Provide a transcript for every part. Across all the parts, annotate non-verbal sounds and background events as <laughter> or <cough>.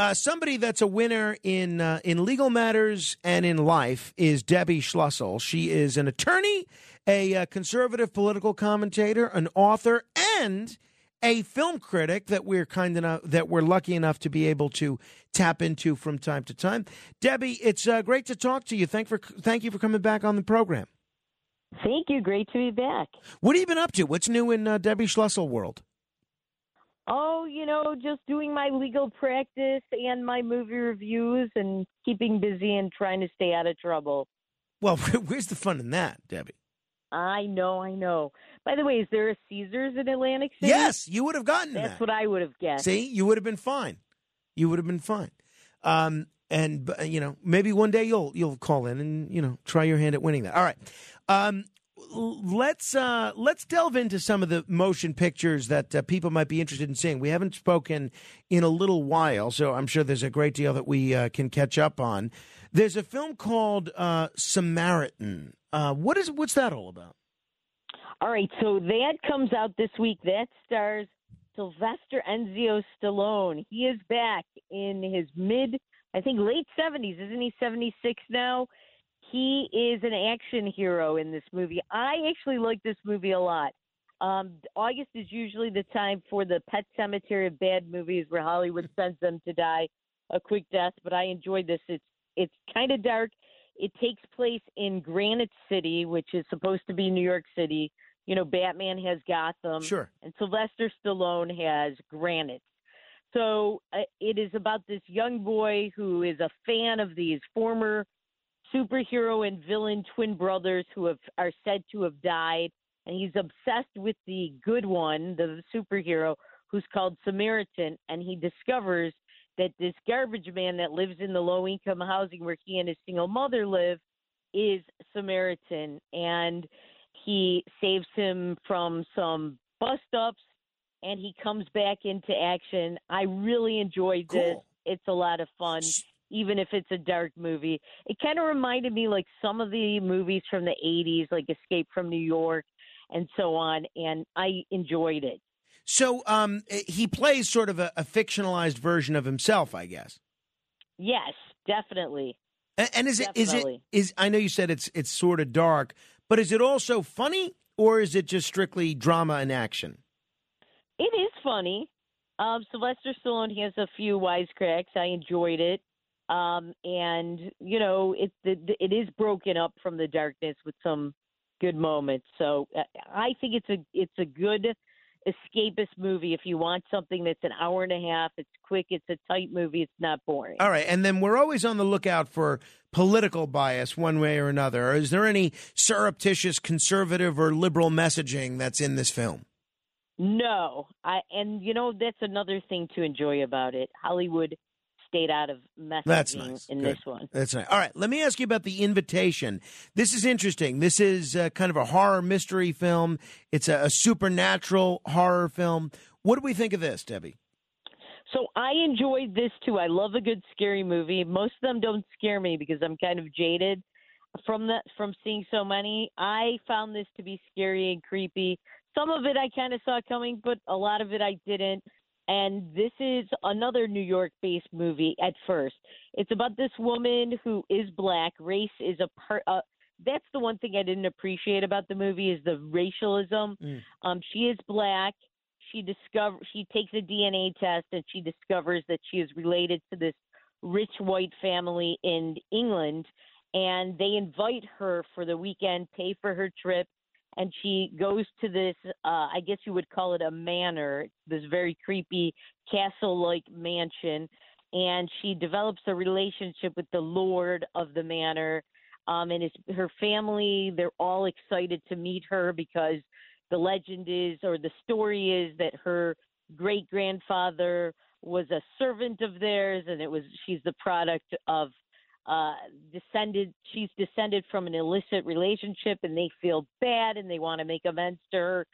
uh, somebody that's a winner in uh, in legal matters and in life is Debbie Schlussel. She is an attorney, a uh, conservative political commentator, an author, and a film critic that we're kind enough that we're lucky enough to be able to tap into from time to time. Debbie, it's uh, great to talk to you. Thank for thank you for coming back on the program. Thank you. Great to be back. What have you been up to? What's new in uh, Debbie Schlussel world? Oh, you know, just doing my legal practice and my movie reviews and keeping busy and trying to stay out of trouble. Well, <laughs> where's the fun in that, Debbie? I know, I know. By the way, is there a Caesars in Atlantic City? Yes, you would have gotten That's that. what I would have guessed. See, you would have been fine. You would have been fine. Um, and uh, you know, maybe one day you'll you'll call in and you know try your hand at winning that. All right. Um, let's uh, let's delve into some of the motion pictures that uh, people might be interested in seeing. We haven't spoken in a little while, so I'm sure there's a great deal that we uh, can catch up on. There's a film called uh, Samaritan. Uh, what is what's that all about? All right, so that comes out this week. That stars Sylvester Enzio Stallone. He is back in his mid, I think, late 70s. Isn't he 76 now? He is an action hero in this movie. I actually like this movie a lot. Um, August is usually the time for the pet cemetery of bad movies where Hollywood <laughs> sends them to die a quick death, but I enjoyed this. It's it's kind of dark. It takes place in Granite City, which is supposed to be New York City. You know, Batman has Gotham. Sure. And Sylvester Stallone has Granite. So uh, it is about this young boy who is a fan of these former superhero and villain twin brothers who have are said to have died, and he's obsessed with the good one, the superhero, who's called Samaritan, and he discovers that this garbage man that lives in the low income housing where he and his single mother live is Samaritan, and he saves him from some bust ups and he comes back into action. I really enjoyed this. Cool. It's a lot of fun, even if it's a dark movie. It kind of reminded me like some of the movies from the 80s, like Escape from New York and so on, and I enjoyed it. So um, he plays sort of a, a fictionalized version of himself, I guess. Yes, definitely. And, and is it is it Definitely. is I know you said it's it's sort of dark, but is it also funny or is it just strictly drama and action? It is funny. Um, Sylvester Stallone has a few wisecracks. I enjoyed it. Um, and you know, it, it it is broken up from the darkness with some good moments. So uh, I think it's a it's a good escapist movie if you want something that's an hour and a half. It's quick. It's a tight movie. It's not boring. All right, and then we're always on the lookout for political bias one way or another. Is there any surreptitious conservative or liberal messaging that's in this film? No, I and you know that's another thing to enjoy about it. Hollywood stayed out of messaging That's nice. in Good. this one. That's nice. All right, let me ask you about the invitation. This is interesting. This is uh, kind of a horror mystery film. It's a, a supernatural horror film. What do we think of this, Debbie? So I enjoyed this too. I love a good scary movie. Most of them don't scare me because I'm kind of jaded from that from seeing so many. I found this to be scary and creepy. Some of it I kind of saw coming, but a lot of it I didn't. And this is another New York based movie at first. It's about this woman who is black. Race is a part uh, that's the one thing I didn't appreciate about the movie is the racialism. Mm. Um she is black she discover she takes a DNA test and she discovers that she is related to this rich white family in England and they invite her for the weekend, pay for her trip and she goes to this uh I guess you would call it a manor, this very creepy castle-like mansion and she develops a relationship with the lord of the manor um and her family they're all excited to meet her because the legend is or the story is that her great grandfather was a servant of theirs and it was she's the product of uh descended she's descended from an illicit relationship and they feel bad and they want to make amends to her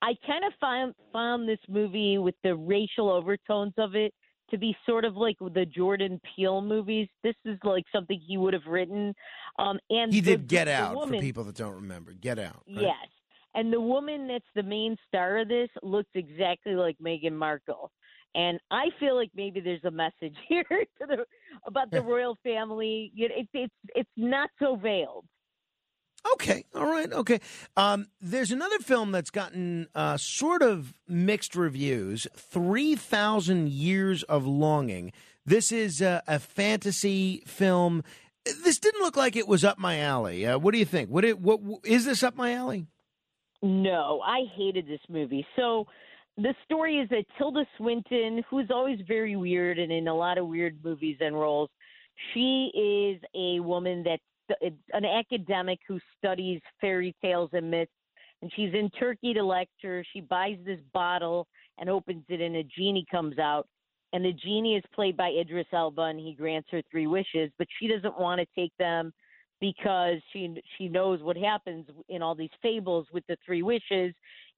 i kind of found found this movie with the racial overtones of it to be sort of like the jordan peele movies this is like something he would have written um and He the- did Get the Out woman, for people that don't remember. Get Out. right? Yes. And the woman that's the main star of this looks exactly like Meghan Markle. And I feel like maybe there's a message <laughs> here to the, about the royal family. It, it's it's not so veiled. Okay, all right, okay. Um, there's another film that's gotten uh, sort of mixed reviews. Three thousand years of longing. This is uh, a fantasy film. This didn't look like it was up my alley. Uh, what do you think? What, it, what is this up my alley? No, I hated this movie. So the story is that Tilda Swinton, who's always very weird and in a lot of weird movies and roles, she is a woman that's an academic who studies fairy tales and myths. And she's in Turkey to lecture. She buys this bottle and opens it, and a genie comes out. And the genie is played by Idris Elba, and he grants her three wishes, but she doesn't want to take them because she she knows what happens in all these fables with the three wishes.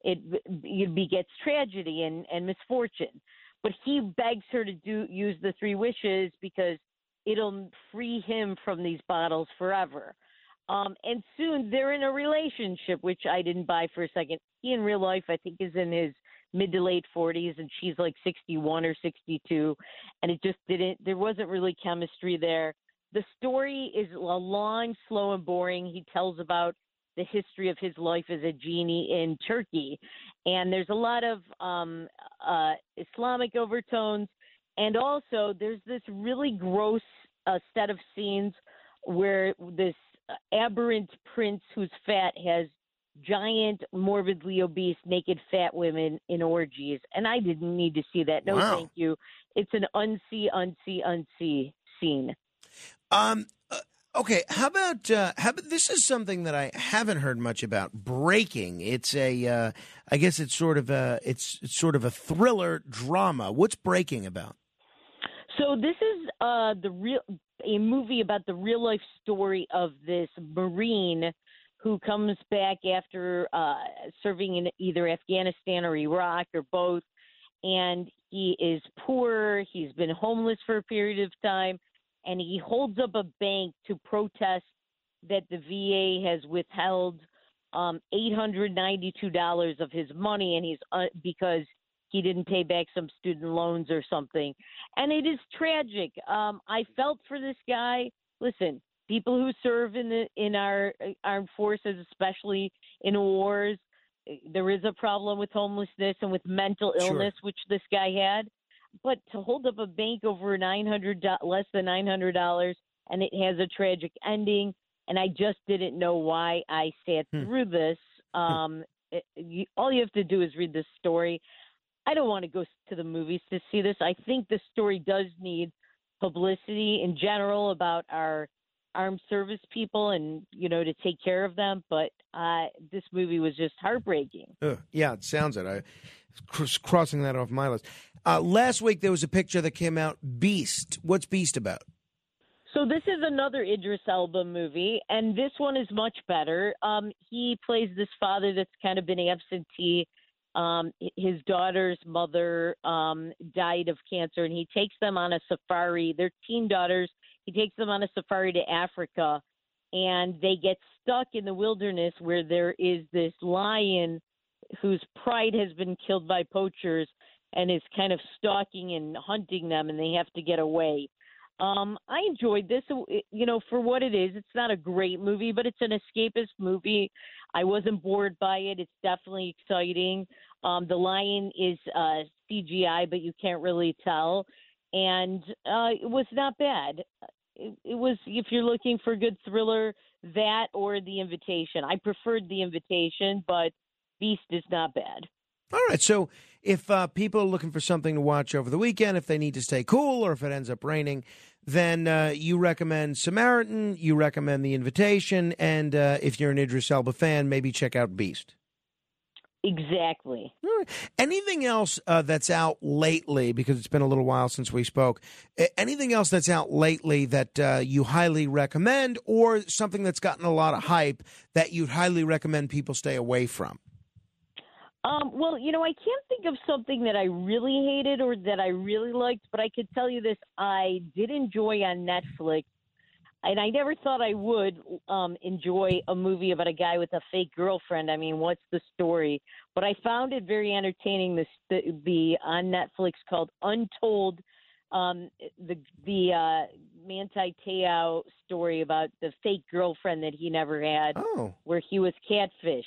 It, it begets tragedy and, and misfortune. But he begs her to do use the three wishes because it'll free him from these bottles forever. Um, and soon they're in a relationship, which I didn't buy for a second. He in real life, I think, is in his mid to late 40s, and she's like 61 or 62. And it just didn't, there wasn't really chemistry there. The story is a long, slow, and boring. He tells about the history of his life as a genie in Turkey, and there's a lot of um, uh, Islamic overtones, and also there's this really gross uh, set of scenes where this aberrant prince who's fat has giant, morbidly obese, naked fat women in orgies, and I didn't need to see that. No, wow. thank you. It's an unsee, unsee, unsee scene. Um. Okay. How about uh, how about this is something that I haven't heard much about. Breaking. It's a. Uh, I guess it's sort of a. It's, it's sort of a thriller drama. What's Breaking about? So this is uh, the real a movie about the real life story of this marine who comes back after uh, serving in either Afghanistan or Iraq or both, and he is poor. He's been homeless for a period of time, and he holds up a bank to protest that the VA has withheld um, $892 of his money, and he's uh, because he didn't pay back some student loans or something. And it is tragic. Um, I felt for this guy. Listen, people who serve in the in our uh, armed forces, especially in wars, eh, there is a problem with homelessness and with mental illness, sure. which this guy had but to hold up a bank over nine hundred less than nine hundred dollars, and it has a tragic ending, and I just didn't know why I sat hmm. through this. Hmm. Um, it, you, all you have to do is read the story. I don't want to go to the movies to see this. I think the story does need publicity in general about our armed service people and you know to take care of them but uh, this movie was just heartbreaking Ugh, yeah it sounds it i crossing that off my list uh, last week there was a picture that came out. Beast. What's Beast about? So this is another Idris Elba movie, and this one is much better. Um, he plays this father that's kind of been absentee. Um, his daughter's mother um, died of cancer, and he takes them on a safari. They're teen daughters. He takes them on a safari to Africa, and they get stuck in the wilderness where there is this lion whose pride has been killed by poachers and is kind of stalking and hunting them, and they have to get away. Um, I enjoyed this. You know, for what it is, it's not a great movie, but it's an escapist movie. I wasn't bored by it. It's definitely exciting. Um, the lion is uh, CGI, but you can't really tell, and uh, it was not bad. It, it was if you're looking for a good thriller, that or The Invitation. I preferred The Invitation, but Beast is not bad. All right. So if uh, people are looking for something to watch over the weekend, if they need to stay cool or if it ends up raining, then uh, you recommend Samaritan, you recommend The Invitation, and uh, if you're an Idris Elba fan, maybe check out Beast. Exactly. Anything else uh, that's out lately, because it's been a little while since we spoke, anything else that's out lately that uh, you highly recommend or something that's gotten a lot of hype that you'd highly recommend people stay away from? Um, well, you know, I can't think of something that I really hated or that I really liked, but I could tell you this: I did enjoy on Netflix and I never thought I would um, enjoy a movie about a guy with a fake girlfriend. I mean, what's the story? But I found it very entertaining. This the, the on Netflix called Untold, um, the the uh, Manti Te'o story about the fake girlfriend that he never had, Oh, where he was catfished.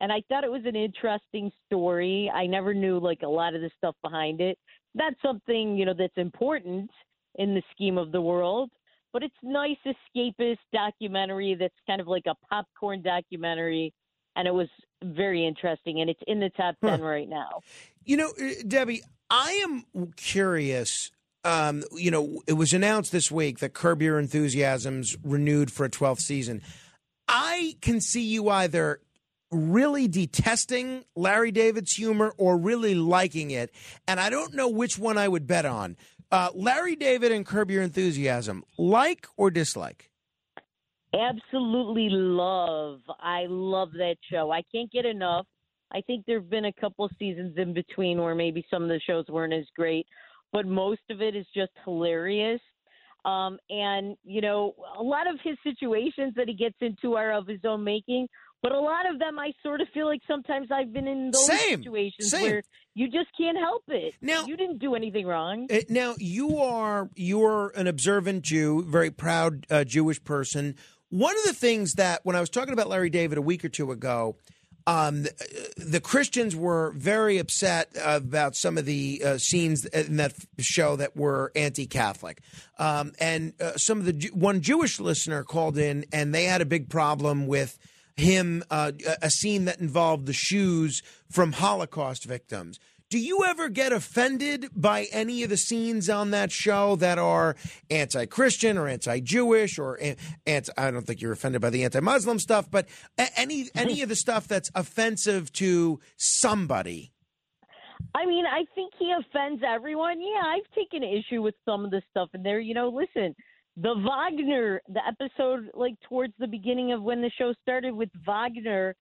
And I thought it was an interesting story. I never knew like a lot of the stuff behind it. That's something you know that's important in the scheme of the world but it's nice escapist documentary that's kind of like a popcorn documentary and it was very interesting and it's in the top 10 Huh. right now You know, uh, Debbie, I am curious. Um, you know, it was announced this week that Curb Your Enthusiasm's renewed for a 12th season. I can see you either really detesting Larry David's humor or really liking it, and I don't know which one I would bet on. Uh, Larry David and Curb Your Enthusiasm, like or dislike? absolutely love i love that show i can't get enough i think there have been a couple seasons in between where maybe some of the shows weren't as great but most of it is just hilarious um, and you know a lot of his situations that he gets into are of his own making but a lot of them i sort of feel like sometimes i've been in those Same. situations Same. where you just can't help it Now- you didn't do anything wrong Uh, Now you are you're an observant Jew, very proud uh, Jewish person. One of the things that when I was talking about Larry David a week or two ago, um, the, the Christians were very upset about some of the uh, scenes in that show that were anti-Catholic, um, and uh, some of the one Jewish listener called in and they had a big problem with him uh, a scene that involved the shoes from Holocaust victims. Do you ever get offended by any of the scenes on that show that are anti-Christian or anti-Jewish or anti? I don't think you're offended by the anti-Muslim stuff, but any any of the stuff that's offensive to somebody. I mean, I think he offends everyone. Yeah, I've taken issue with some of the stuff in there. You know, listen, the Wagner, the episode like towards the beginning of when the show started with Wagner.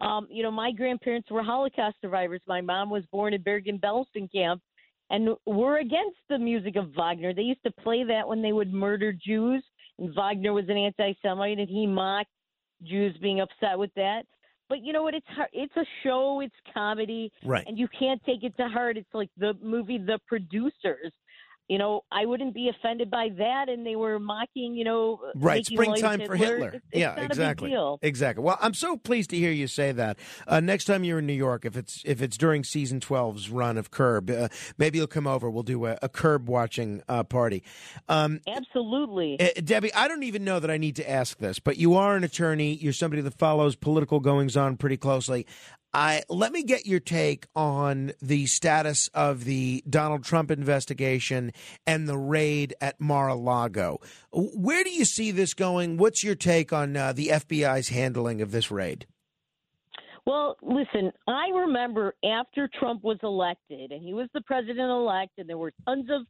Um, you know, my grandparents were Holocaust survivors. My mom was born in Bergen-Belsen camp, and we're against the music of Wagner. They used to play that when they would murder Jews, and Wagner was an anti-Semite, and he mocked Jews being upset with that. But you know what? It's hard. It's a show. It's comedy Right. and you can't take it to heart. It's like the movie The Producers. You know, I wouldn't be offended by that, and they were mocking, you know, Right, light of springtime for Hitler. It's, it's yeah, exactly. A big deal. Exactly. Well, I'm so pleased to hear you say that. Uh, next time you're in New York, if it's if it's during season 12's run of Curb, uh, maybe you'll come over. We'll do a, a Curb watching uh, party. Um, Absolutely. uh, Debbie, I don't even know that I need to ask this, but you are an attorney. You're somebody that follows political goings on pretty closely. I let me get your take on the status of the Donald Trump investigation and the raid at Mar-a-Lago. Where do you see this going? What's your take on uh, the FBI's handling of this raid? Well, listen, I remember after Trump was elected and he was the president elect, and there were tons of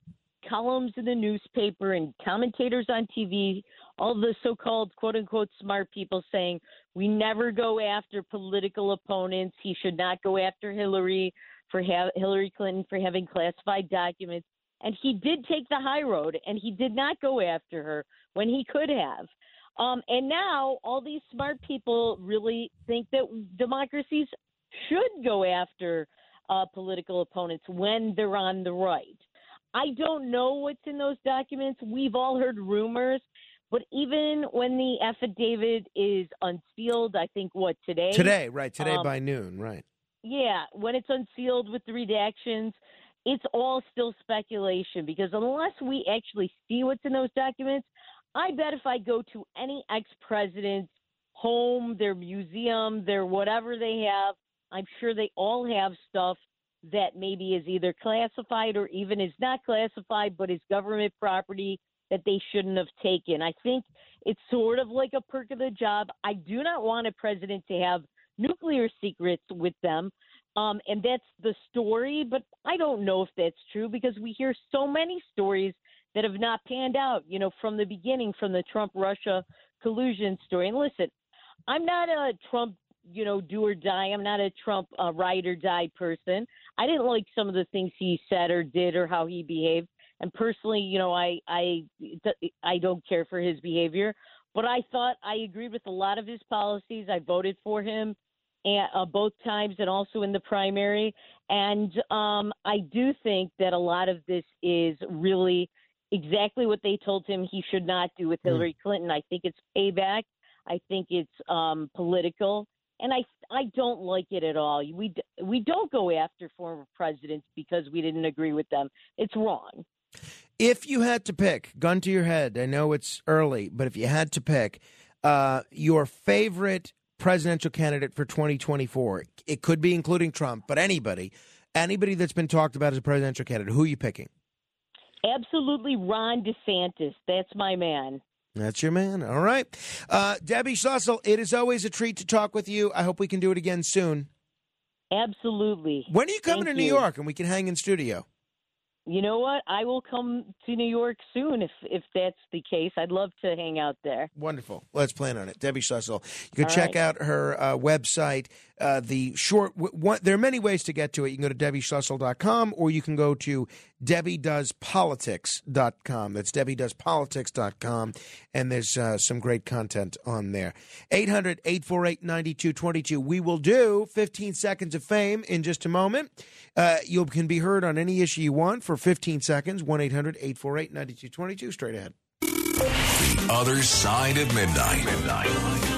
columns in the newspaper and commentators on TV, all the so called quote unquote smart people saying, we never go after political opponents. He should not go after Hillary for ha- Hillary Clinton for having classified documents. And he did take the high road and he did not go after her when he could have. Um, and now all these smart people really think that democracies should go after uh, political opponents when they're on the right. I don't know what's in those documents. We've all heard rumors, but even when the affidavit is unsealed, I think what today? Today, right? Today Um, by noon, right? Yeah, when it's unsealed with the redactions, it's all still speculation because unless we actually see what's in those documents, I bet if I go to any ex president's home, their museum, their whatever they have, I'm sure they all have stuff that maybe is either classified or even is not classified but is government property that they shouldn't have taken. I think it's sort of like a perk of the job. I do not want a president to have nuclear secrets with them. Um, and that's the story, but I don't know if that's true because we hear so many stories that have not panned out, you know, from the beginning, from the Trump Russia collusion story. And listen, I'm not a Trump, you know, do or die. I'm not a Trump uh, ride or die person. I didn't like some of the things he said or did or how he behaved. And personally, you know, I I I don't care for his behavior, but I thought I agreed with a lot of his policies. I voted for him and, uh, both times and also in the primary. And um, I do think that a lot of this is really exactly what they told him he should not do with hmm. Hillary mm. Clinton. I think it's payback. I think it's um, political, and I I don't like it at all. We we don't go after former presidents because we didn't agree with them. It's wrong. If you had to pick, gun to your head, I know it's early, but if you had to pick uh, your favorite presidential candidate for 2024, it could be including Trump, but anybody, anybody that's been talked about as a presidential candidate, who are you picking? Absolutely, Ron DeSantis. That's my man. That's your man. All right. Uh, Debbie Schlussel, it is always a treat to talk with you. I hope we can do it again soon. Absolutely. When are you coming Thank to New you. York and we can hang in studio? You know what? I will come to New York soon if if that's the case. I'd love to hang out there. Wonderful. Let's plan on it. Debbie Schlussel. You can All check right. out her uh, website. Uh, the short, one, there are many ways to get to it. You can go to debbieschlussel.com or you can go to debbiedoespolitics.com. That's debbiedoespolitics.com. And there's uh, some great content on there. 800 848 9222. We will do 15 seconds of fame in just a moment. Uh, you can be heard on any issue you want for 15 seconds. 1 800 848 9222. Straight ahead. The other side of midnight. midnight.